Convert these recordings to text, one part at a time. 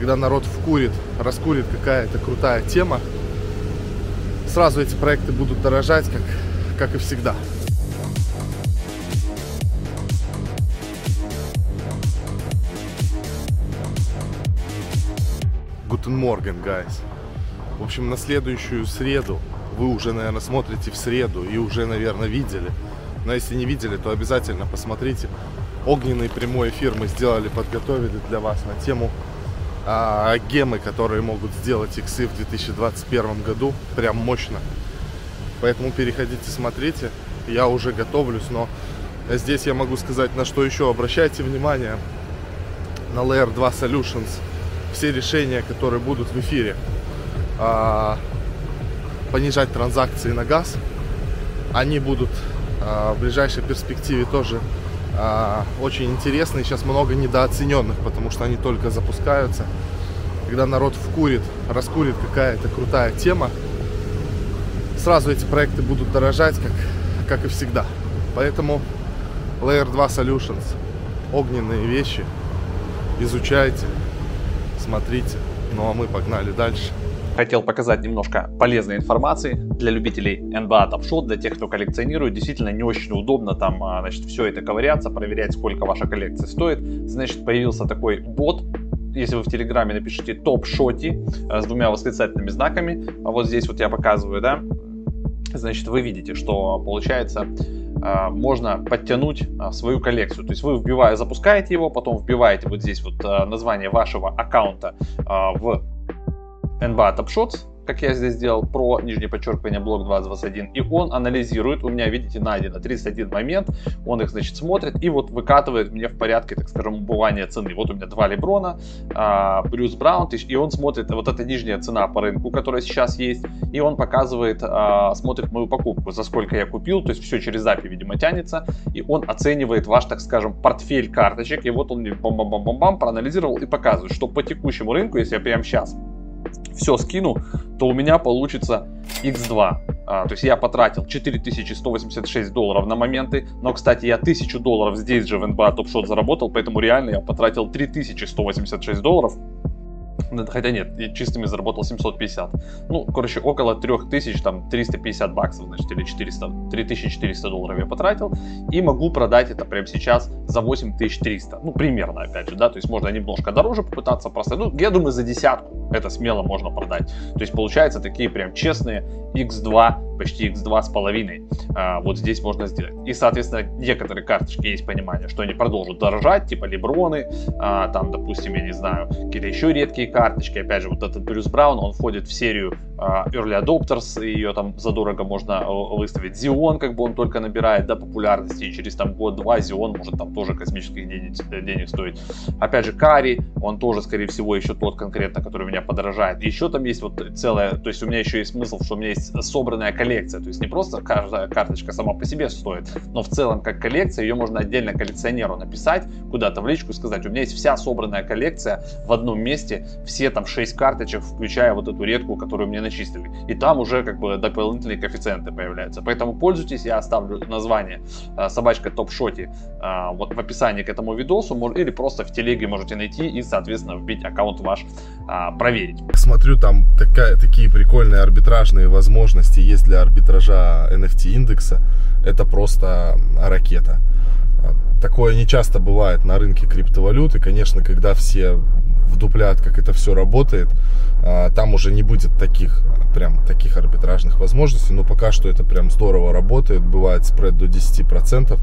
когда народ вкурит, раскурит какая-то крутая тема, сразу эти проекты будут дорожать, как, как и всегда. Guten Morgen, guys. В общем, на следующую среду, вы уже, наверное, смотрите в среду и уже, наверное, видели. Но если не видели, то обязательно посмотрите. Огненный прямой эфир мы сделали, подготовили для вас на тему а, гемы, которые могут сделать иксы в 2021 году. Прям мощно. Поэтому переходите, смотрите. Я уже готовлюсь, но здесь я могу сказать, на что еще. Обращайте внимание на Layer 2 Solutions. Все решения, которые будут в эфире. А, понижать транзакции на газ. Они будут а, в ближайшей перспективе тоже а, очень интересные. Сейчас много недооцененных, потому что они только запускаются. Когда народ вкурит, раскурит какая-то крутая тема, сразу эти проекты будут дорожать, как, как и всегда. Поэтому Layer 2 Solutions, огненные вещи, изучайте, смотрите. Ну а мы погнали дальше. Хотел показать немножко полезной информации для любителей NBA Top Shot, для тех, кто коллекционирует. Действительно не очень удобно там, а, значит, все это ковыряться, проверять, сколько ваша коллекция стоит. Значит, появился такой бот, если вы в Телеграме напишите топ-шоти с двумя восклицательными знаками, а вот здесь вот я показываю, да, значит, вы видите, что получается а, можно подтянуть а, свою коллекцию. То есть вы вбивая, запускаете его, потом вбиваете вот здесь вот а, название вашего аккаунта в NBA Top Shots, как я здесь сделал, про, нижнее подчеркивание, блок 2021, и он анализирует, у меня, видите, найдено 31 момент, он их, значит, смотрит и вот выкатывает мне в порядке, так скажем, убывания цены. Вот у меня два Леброна, а, Брюс Браун, и он смотрит, вот эта нижняя цена по рынку, которая сейчас есть, и он показывает, а, смотрит мою покупку, за сколько я купил, то есть все через API, видимо, тянется, и он оценивает ваш, так скажем, портфель карточек, и вот он мне бам-бам-бам-бам проанализировал и показывает, что по текущему рынку, если я прямо сейчас все скину, то у меня получится x2. А, то есть я потратил 4186 долларов на моменты, но, кстати, я 1000 долларов здесь же в NBA Top Shot заработал, поэтому реально я потратил 3186 долларов хотя нет, чистыми заработал 750. Ну, короче, около 3000, там, 350 баксов, значит, или 400, 3400 долларов я потратил. И могу продать это прямо сейчас за 8300. Ну, примерно, опять же, да, то есть можно немножко дороже попытаться просто. Ну, я думаю, за десятку это смело можно продать. То есть получается такие прям честные x2, почти x2 с половиной. А, вот здесь можно сделать. И, соответственно, некоторые карточки есть понимание, что они продолжат дорожать, типа Леброны, а, там, допустим, я не знаю, какие-то еще редкие карточки. Опять же, вот этот Брюс Браун, он входит в серию а, Early Adopters, ее там задорого можно выставить. Зион, как бы он только набирает да, популярности, и через там год-два Зион может там тоже космических денег, денег стоить. Опять же, Кари, он тоже, скорее всего, еще тот конкретно, который у меня подорожает. Еще там есть вот целая, то есть у меня еще есть смысл, что у меня есть собранная коллекция, то есть не просто каждая карточка сама по себе стоит, но в целом как коллекция, ее можно отдельно коллекционеру написать, куда-то в личку сказать, у меня есть вся собранная коллекция в одном месте, все там 6 карточек, включая вот эту редкую, которую мне начислили. И там уже как бы дополнительные коэффициенты появляются. Поэтому пользуйтесь, я оставлю название э, собачка топ-шоте э, вот в описании к этому видосу, или просто в телеге можете найти и, соответственно, вбить аккаунт ваш, э, проверить. Смотрю, там такая, такие прикольные арбитражные возможности есть для арбитража NFT индекса. Это просто ракета. Такое не часто бывает на рынке криптовалюты. Конечно, когда все вдуплят, как это все работает, а, там уже не будет таких прям таких арбитражных возможностей, но пока что это прям здорово работает, бывает спред до 10%.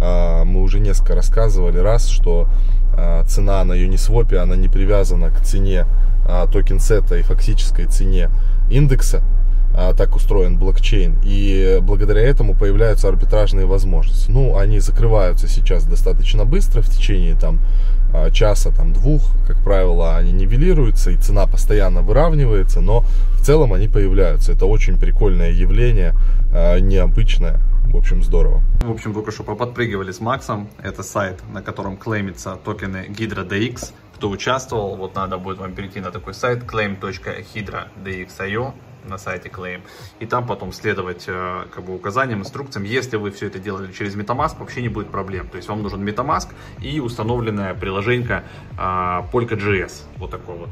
А, мы уже несколько рассказывали раз, что а, цена на Uniswap, она не привязана к цене токен сета и фактической цене индекса, так устроен блокчейн. И благодаря этому появляются арбитражные возможности. Ну, они закрываются сейчас достаточно быстро, в течение там а, часа, там, двух, как правило, они нивелируются, и цена постоянно выравнивается, но в целом они появляются. Это очень прикольное явление, а, необычное. В общем, здорово. В общем, только что поподпрыгивали с Максом. Это сайт, на котором клеймятся токены Hydra DX. Кто участвовал, вот надо будет вам перейти на такой сайт claim.hydra.dx.io на сайте Claim, и там потом следовать э, как бы указаниям, инструкциям. Если вы все это делали через MetaMask, вообще не будет проблем. То есть вам нужен MetaMask и установленное приложение э, Polka.js. Вот такой вот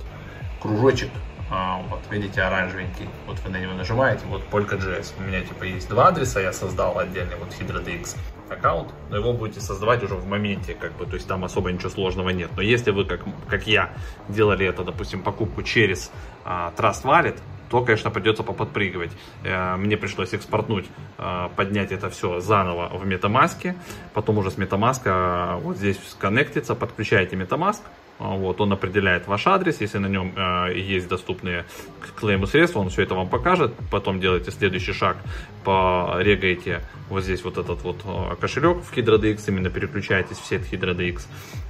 кружочек. А, вот видите оранжевенький, вот вы на него нажимаете, вот Polka.js. У меня типа есть два адреса, я создал отдельный вот HydraDX аккаунт, но его будете создавать уже в моменте, как бы, то есть там особо ничего сложного нет. Но если вы, как, как я, делали это, допустим, покупку через а, Trust Wallet, то, конечно, придется поподпрыгивать. Э, мне пришлось экспортнуть, а, поднять это все заново в MetaMask, потом уже с MetaMask а, вот здесь коннектится, подключаете MetaMask, вот, он определяет ваш адрес, если на нем э, есть доступные к клейму средства, он все это вам покажет. Потом делаете следующий шаг, порегаете вот здесь вот этот вот э, кошелек в HydroDX, именно переключаетесь в сеть HydroDX.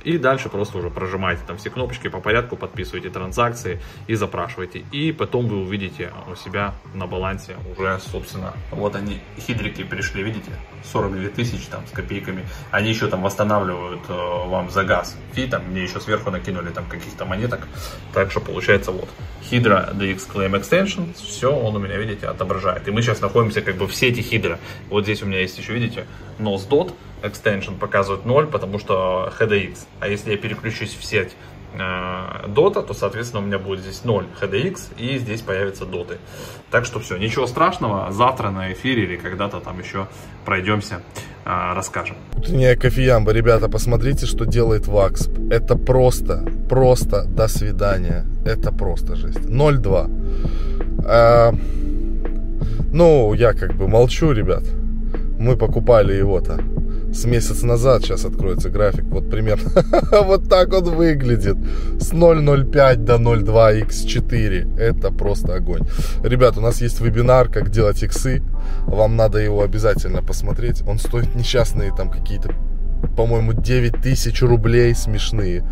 И дальше просто уже прожимаете там все кнопочки по порядку, подписываете транзакции и запрашиваете. И потом вы увидите у себя на балансе уже, собственно, вот они, хидрики пришли, видите, 42 тысячи там с копейками. Они еще там восстанавливают э, вам за газ фи, там мне еще сверху накинули там каких-то монеток. Так что получается вот Hydra DX Claim Extension, все он у меня, видите, отображает. И мы сейчас находимся как бы в сети Hydra. Вот здесь у меня есть еще, видите, NOS.dot Extension показывает 0, потому что HDX. А если я переключусь в сеть Dota, то, соответственно, у меня будет здесь 0 HDX и здесь появятся доты. Так что все, ничего страшного, завтра на эфире или когда-то там еще пройдемся, э, расскажем. Утренняя кофеямба, ребята, посмотрите, что делает Вакс. Это просто, просто до свидания. Это просто жесть. 0,2. А, ну, я как бы молчу, ребят. Мы покупали его-то с месяц назад. Сейчас откроется график. Вот примерно вот так он выглядит. С 0.05 до 0.2 X4. Это просто огонь. Ребят, у нас есть вебинар, как делать иксы. Вам надо его обязательно посмотреть. Он стоит несчастные там какие-то по-моему, 9 тысяч рублей смешные.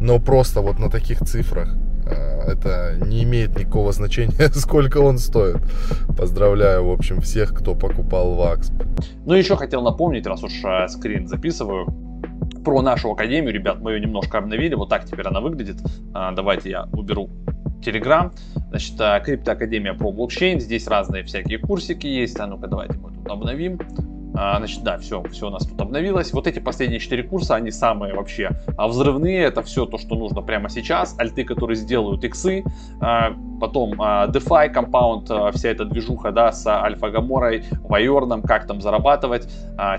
Но просто вот на таких цифрах это не имеет никакого значения, сколько он стоит. Поздравляю, в общем, всех, кто покупал вакс. Ну, еще хотел напомнить, раз уж э, скрин записываю, про нашу академию, ребят, мы ее немножко обновили, вот так теперь она выглядит. А, давайте я уберу Telegram. Значит, э, криптоакадемия про блокчейн, здесь разные всякие курсики есть. А ну-ка, давайте мы тут обновим. А, значит, да, все, все у нас тут обновилось. Вот эти последние четыре курса, они самые вообще а взрывные. Это все то, что нужно прямо сейчас. Альты, которые сделают иксы. А, потом DeFi, Compound, вся эта движуха, да, с Альфа Гаморой, Вайорном, как там зарабатывать.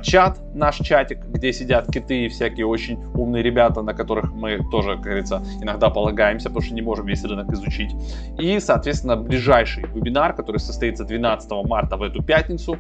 Чат, наш чатик, где сидят киты и всякие очень умные ребята, на которых мы тоже, как говорится, иногда полагаемся, потому что не можем весь рынок изучить. И, соответственно, ближайший вебинар, который состоится 12 марта в эту пятницу,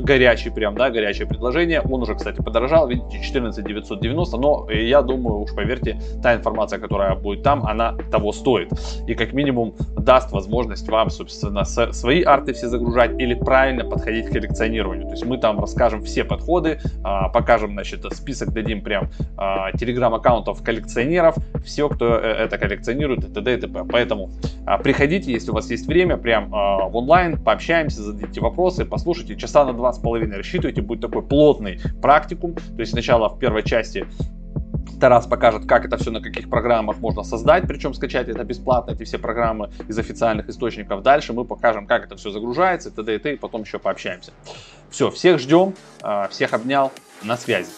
горячий прям, да, горячее предложение. Он уже, кстати, подорожал, видите, 14 990, но э, я думаю, уж поверьте, та информация, которая будет там, она того стоит. И как минимум даст возможность вам, собственно, свои арты все загружать или правильно подходить к коллекционированию. То есть мы там расскажем все подходы, а, покажем, значит, список дадим прям а, телеграм-аккаунтов коллекционеров, все, кто э, это коллекционирует, и т.д. и т.п. Поэтому а, приходите, если у вас есть время, прям в онлайн, пообщаемся, зададите вопросы, послушайте, часа на два с половиной рассчитывайте, будет такой плотный практикум. То есть сначала в первой части Тарас покажет, как это все на каких программах можно создать, причем скачать это бесплатно, эти все программы из официальных источников. Дальше мы покажем, как это все загружается, т.д. и т. И потом еще пообщаемся. Все, всех ждем, а, всех обнял, на связи.